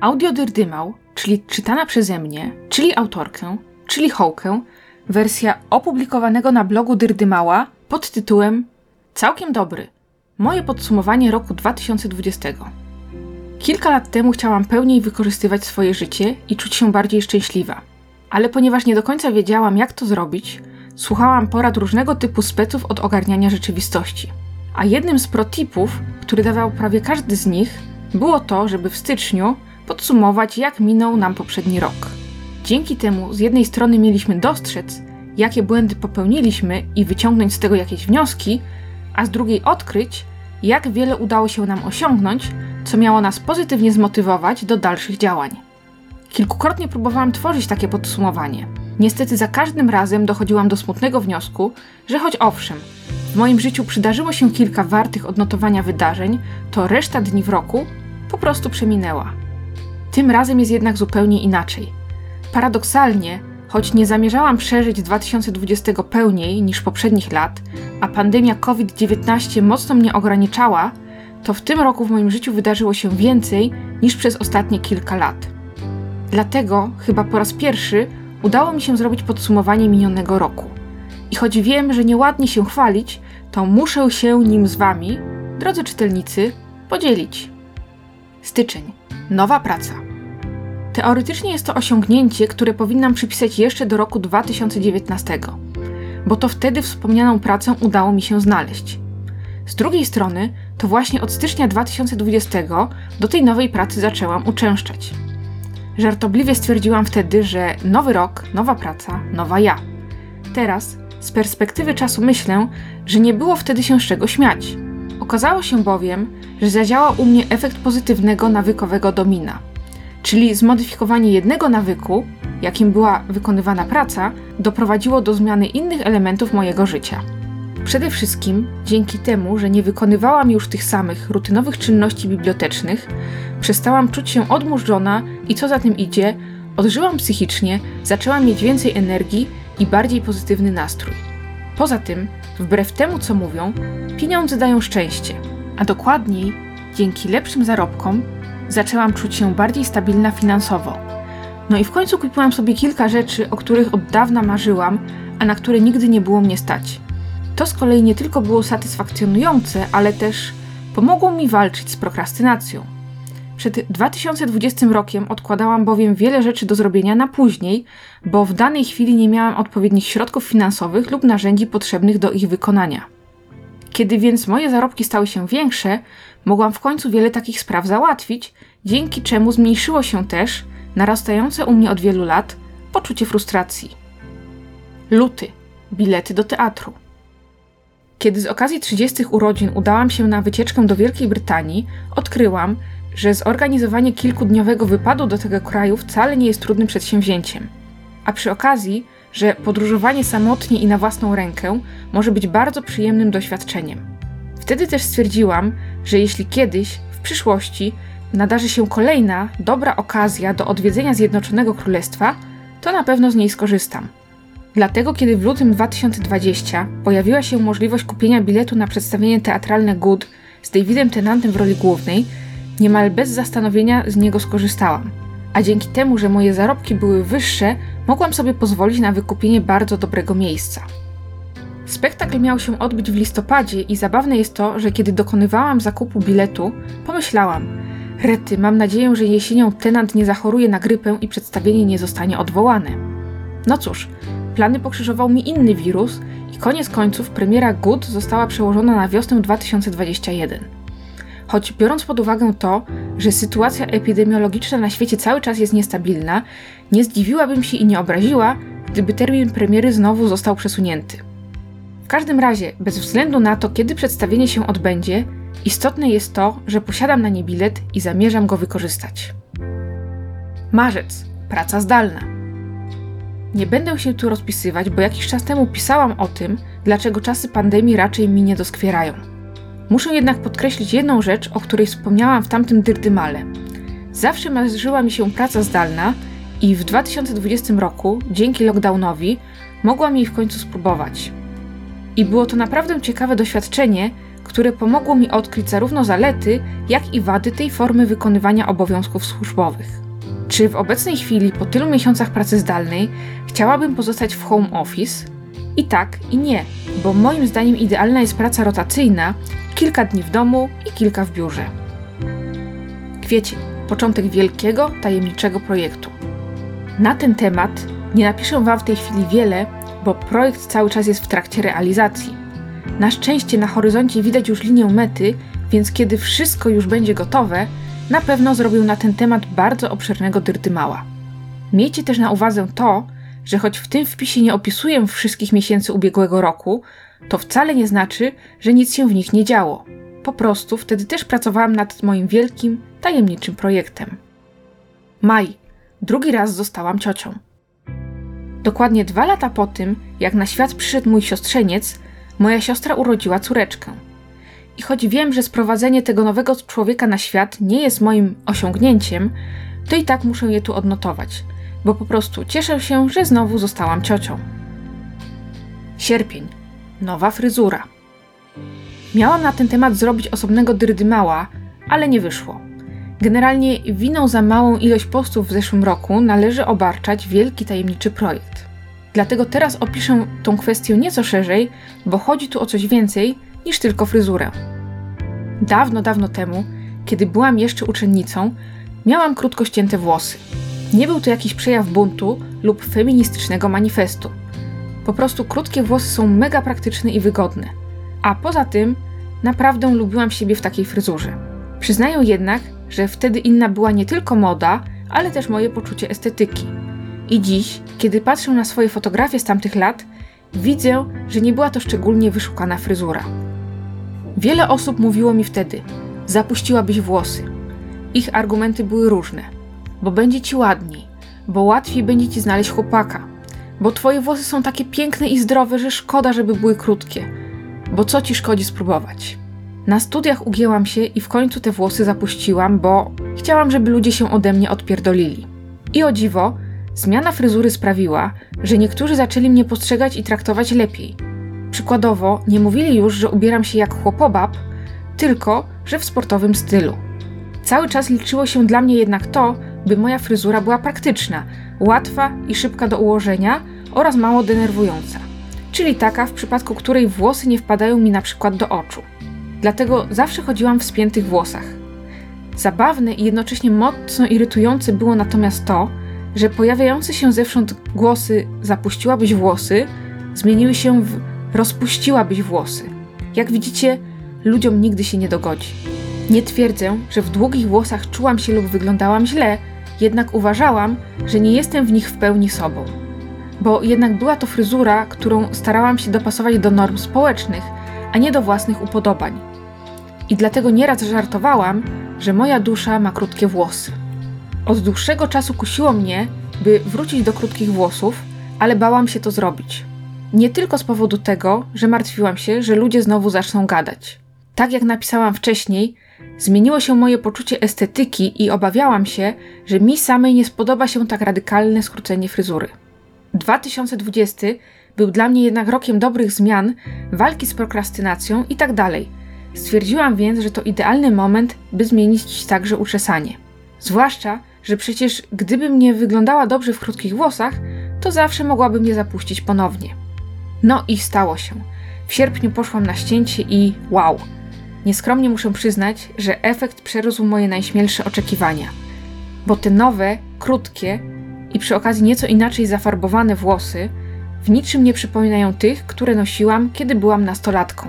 Audiodyrdymał, czyli czytana przeze mnie, czyli autorkę, czyli hołkę, wersja opublikowanego na blogu Dyrdymała pod tytułem Całkiem dobry. Moje podsumowanie roku 2020. Kilka lat temu chciałam pełniej wykorzystywać swoje życie i czuć się bardziej szczęśliwa. Ale ponieważ nie do końca wiedziałam, jak to zrobić, słuchałam porad różnego typu speców od ogarniania rzeczywistości. A jednym z protipów, który dawał prawie każdy z nich, było to, żeby w styczniu podsumować, jak minął nam poprzedni rok. Dzięki temu z jednej strony mieliśmy dostrzec, jakie błędy popełniliśmy i wyciągnąć z tego jakieś wnioski, a z drugiej odkryć, jak wiele udało się nam osiągnąć, co miało nas pozytywnie zmotywować do dalszych działań. Kilkukrotnie próbowałam tworzyć takie podsumowanie. Niestety za każdym razem dochodziłam do smutnego wniosku, że choć owszem, w moim życiu przydarzyło się kilka wartych odnotowania wydarzeń, to reszta dni w roku po prostu przeminęła. Tym razem jest jednak zupełnie inaczej. Paradoksalnie, choć nie zamierzałam przeżyć 2020 pełniej niż poprzednich lat, a pandemia COVID-19 mocno mnie ograniczała, to w tym roku w moim życiu wydarzyło się więcej niż przez ostatnie kilka lat. Dlatego chyba po raz pierwszy udało mi się zrobić podsumowanie minionego roku. I choć wiem, że nieładnie się chwalić, to muszę się nim z Wami, drodzy czytelnicy, podzielić. Styczeń. Nowa praca. Teoretycznie jest to osiągnięcie, które powinnam przypisać jeszcze do roku 2019, bo to wtedy wspomnianą pracę udało mi się znaleźć. Z drugiej strony, to właśnie od stycznia 2020 do tej nowej pracy zaczęłam uczęszczać. Żartobliwie stwierdziłam wtedy, że nowy rok, nowa praca, nowa ja. Teraz, z perspektywy czasu, myślę, że nie było wtedy się z czego śmiać. Okazało się bowiem, że zadziałał u mnie efekt pozytywnego nawykowego domina, czyli zmodyfikowanie jednego nawyku, jakim była wykonywana praca, doprowadziło do zmiany innych elementów mojego życia. Przede wszystkim dzięki temu, że nie wykonywałam już tych samych rutynowych czynności bibliotecznych, przestałam czuć się odmurzona i co za tym idzie, odżyłam psychicznie, zaczęłam mieć więcej energii i bardziej pozytywny nastrój. Poza tym, wbrew temu co mówią, pieniądze dają szczęście, a dokładniej dzięki lepszym zarobkom zaczęłam czuć się bardziej stabilna finansowo. No i w końcu kupiłam sobie kilka rzeczy, o których od dawna marzyłam, a na które nigdy nie było mnie stać. To z kolei nie tylko było satysfakcjonujące, ale też pomogło mi walczyć z prokrastynacją. Przed 2020 rokiem odkładałam bowiem wiele rzeczy do zrobienia na później, bo w danej chwili nie miałam odpowiednich środków finansowych lub narzędzi potrzebnych do ich wykonania. Kiedy więc moje zarobki stały się większe, mogłam w końcu wiele takich spraw załatwić, dzięki czemu zmniejszyło się też narastające u mnie od wielu lat poczucie frustracji. Luty bilety do teatru. Kiedy z okazji 30 urodzin udałam się na wycieczkę do Wielkiej Brytanii, odkryłam, że zorganizowanie kilkudniowego wypadu do tego kraju wcale nie jest trudnym przedsięwzięciem. A przy okazji, że podróżowanie samotnie i na własną rękę może być bardzo przyjemnym doświadczeniem. Wtedy też stwierdziłam, że jeśli kiedyś, w przyszłości, nadarzy się kolejna dobra okazja do odwiedzenia Zjednoczonego Królestwa, to na pewno z niej skorzystam. Dlatego, kiedy w lutym 2020 pojawiła się możliwość kupienia biletu na przedstawienie teatralne Good z Davidem Tennantem w roli głównej, niemal bez zastanowienia z niego skorzystałam. A dzięki temu, że moje zarobki były wyższe, mogłam sobie pozwolić na wykupienie bardzo dobrego miejsca. Spektakl miał się odbyć w listopadzie i zabawne jest to, że kiedy dokonywałam zakupu biletu, pomyślałam: Rety, mam nadzieję, że jesienią tenant nie zachoruje na grypę i przedstawienie nie zostanie odwołane. No cóż, plany pokrzyżował mi inny wirus i koniec końców premiera Good została przełożona na wiosnę 2021. Choć biorąc pod uwagę to, że sytuacja epidemiologiczna na świecie cały czas jest niestabilna, nie zdziwiłabym się i nie obraziła, gdyby termin premiery znowu został przesunięty. W każdym razie, bez względu na to, kiedy przedstawienie się odbędzie, istotne jest to, że posiadam na nie bilet i zamierzam go wykorzystać. Marzec praca zdalna. Nie będę się tu rozpisywać, bo jakiś czas temu pisałam o tym, dlaczego czasy pandemii raczej mi nie doskwierają. Muszę jednak podkreślić jedną rzecz, o której wspomniałam w tamtym dyrdymale. Zawsze marzyła mi się praca zdalna i w 2020 roku, dzięki lockdownowi, mogłam jej w końcu spróbować. I było to naprawdę ciekawe doświadczenie, które pomogło mi odkryć zarówno zalety, jak i wady tej formy wykonywania obowiązków służbowych. Czy w obecnej chwili, po tylu miesiącach pracy zdalnej, chciałabym pozostać w home office? I tak, i nie, bo moim zdaniem idealna jest praca rotacyjna, kilka dni w domu i kilka w biurze. Kwiecień, początek wielkiego, tajemniczego projektu. Na ten temat nie napiszę Wam w tej chwili wiele, bo projekt cały czas jest w trakcie realizacji. Na szczęście na horyzoncie widać już linię mety, więc kiedy wszystko już będzie gotowe, na pewno zrobił na ten temat bardzo obszernego dyrtymała. Miejcie też na uwadze to, że choć w tym wpisie nie opisuję wszystkich miesięcy ubiegłego roku, to wcale nie znaczy, że nic się w nich nie działo. Po prostu wtedy też pracowałam nad moim wielkim, tajemniczym projektem. Maj. Drugi raz zostałam ciocią. Dokładnie dwa lata po tym, jak na świat przyszedł mój siostrzeniec, moja siostra urodziła córeczkę. I choć wiem, że sprowadzenie tego nowego człowieka na świat nie jest moim osiągnięciem, to i tak muszę je tu odnotować, bo po prostu cieszę się, że znowu zostałam ciocią. Sierpień. Nowa fryzura. Miałam na ten temat zrobić osobnego dyrydymała, ale nie wyszło. Generalnie winą za małą ilość postów w zeszłym roku należy obarczać wielki tajemniczy projekt. Dlatego teraz opiszę tą kwestię nieco szerzej, bo chodzi tu o coś więcej niż tylko fryzurę. Dawno, dawno temu, kiedy byłam jeszcze uczennicą, miałam krótko ścięte włosy. Nie był to jakiś przejaw buntu lub feministycznego manifestu. Po prostu krótkie włosy są mega praktyczne i wygodne. A poza tym, naprawdę lubiłam siebie w takiej fryzurze. Przyznaję jednak, że wtedy inna była nie tylko moda, ale też moje poczucie estetyki. I dziś, kiedy patrzę na swoje fotografie z tamtych lat, widzę, że nie była to szczególnie wyszukana fryzura. Wiele osób mówiło mi wtedy: zapuściłabyś włosy. Ich argumenty były różne, bo będzie ci ładniej, bo łatwiej będzie ci znaleźć chłopaka, bo twoje włosy są takie piękne i zdrowe, że szkoda, żeby były krótkie, bo co ci szkodzi spróbować. Na studiach ugięłam się i w końcu te włosy zapuściłam, bo chciałam, żeby ludzie się ode mnie odpierdolili. I o dziwo, zmiana fryzury sprawiła, że niektórzy zaczęli mnie postrzegać i traktować lepiej. Przykładowo, nie mówili już, że ubieram się jak chłopobab, tylko, że w sportowym stylu. Cały czas liczyło się dla mnie jednak to, by moja fryzura była praktyczna, łatwa i szybka do ułożenia oraz mało denerwująca. Czyli taka, w przypadku której włosy nie wpadają mi na przykład do oczu dlatego zawsze chodziłam w spiętych włosach. Zabawne i jednocześnie mocno irytujące było natomiast to, że pojawiające się zewsząd głosy zapuściłabyś włosy zmieniły się w rozpuściłabyś włosy. Jak widzicie, ludziom nigdy się nie dogodzi. Nie twierdzę, że w długich włosach czułam się lub wyglądałam źle, jednak uważałam, że nie jestem w nich w pełni sobą. Bo jednak była to fryzura, którą starałam się dopasować do norm społecznych, a nie do własnych upodobań. I dlatego nieraz żartowałam, że moja dusza ma krótkie włosy. Od dłuższego czasu kusiło mnie, by wrócić do krótkich włosów, ale bałam się to zrobić. Nie tylko z powodu tego, że martwiłam się, że ludzie znowu zaczną gadać. Tak jak napisałam wcześniej, zmieniło się moje poczucie estetyki i obawiałam się, że mi samej nie spodoba się tak radykalne skrócenie fryzury. 2020 był dla mnie jednak rokiem dobrych zmian, walki z prokrastynacją i tak dalej – Stwierdziłam więc, że to idealny moment, by zmienić także uczesanie. Zwłaszcza, że przecież gdybym nie wyglądała dobrze w krótkich włosach, to zawsze mogłabym je zapuścić ponownie. No i stało się. W sierpniu poszłam na ścięcie i wow! Nieskromnie muszę przyznać, że efekt przerósł moje najśmielsze oczekiwania. Bo te nowe, krótkie i przy okazji nieco inaczej zafarbowane włosy w niczym nie przypominają tych, które nosiłam, kiedy byłam nastolatką.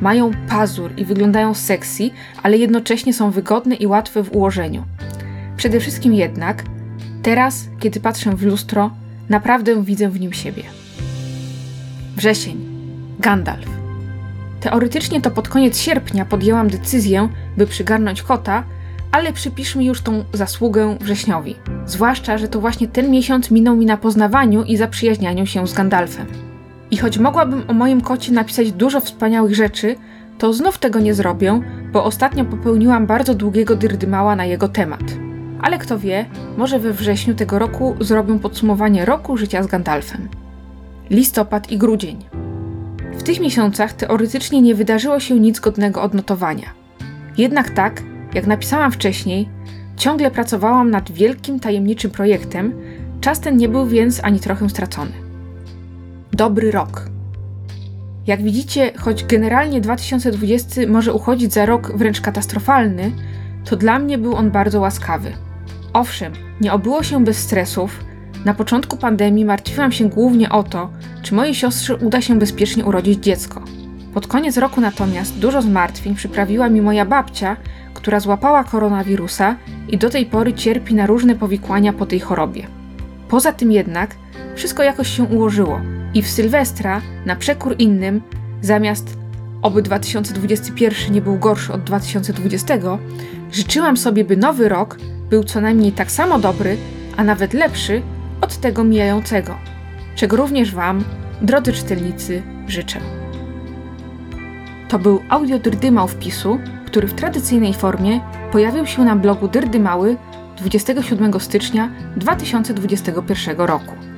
Mają pazur i wyglądają sexy, ale jednocześnie są wygodne i łatwe w ułożeniu. Przede wszystkim jednak, teraz, kiedy patrzę w lustro, naprawdę widzę w nim siebie. Wrzesień. Gandalf. Teoretycznie to pod koniec sierpnia podjęłam decyzję, by przygarnąć kota, ale przypiszmy już tą zasługę wrześniowi. Zwłaszcza, że to właśnie ten miesiąc minął mi na poznawaniu i zaprzyjaźnianiu się z Gandalfem. I choć mogłabym o moim kocie napisać dużo wspaniałych rzeczy, to znów tego nie zrobię, bo ostatnio popełniłam bardzo długiego dyrdymała na jego temat. Ale kto wie, może we wrześniu tego roku zrobię podsumowanie roku życia z Gandalfem. Listopad i grudzień. W tych miesiącach teoretycznie nie wydarzyło się nic godnego odnotowania. Jednak tak, jak napisałam wcześniej, ciągle pracowałam nad wielkim tajemniczym projektem, czas ten nie był więc ani trochę stracony. Dobry rok. Jak widzicie, choć generalnie 2020 może uchodzić za rok wręcz katastrofalny, to dla mnie był on bardzo łaskawy. Owszem, nie obyło się bez stresów. Na początku pandemii martwiłam się głównie o to, czy mojej siostrze uda się bezpiecznie urodzić dziecko. Pod koniec roku natomiast dużo zmartwień przyprawiła mi moja babcia, która złapała koronawirusa i do tej pory cierpi na różne powikłania po tej chorobie. Poza tym jednak wszystko jakoś się ułożyło i w Sylwestra, na przekór innym, zamiast oby 2021 nie był gorszy od 2020, życzyłam sobie, by nowy rok był co najmniej tak samo dobry, a nawet lepszy od tego mijającego, czego również Wam, drodzy czytelnicy, życzę. To był audio Dyrdymał wpisu, który w tradycyjnej formie pojawił się na blogu Dyrdymały 27 stycznia 2021 roku.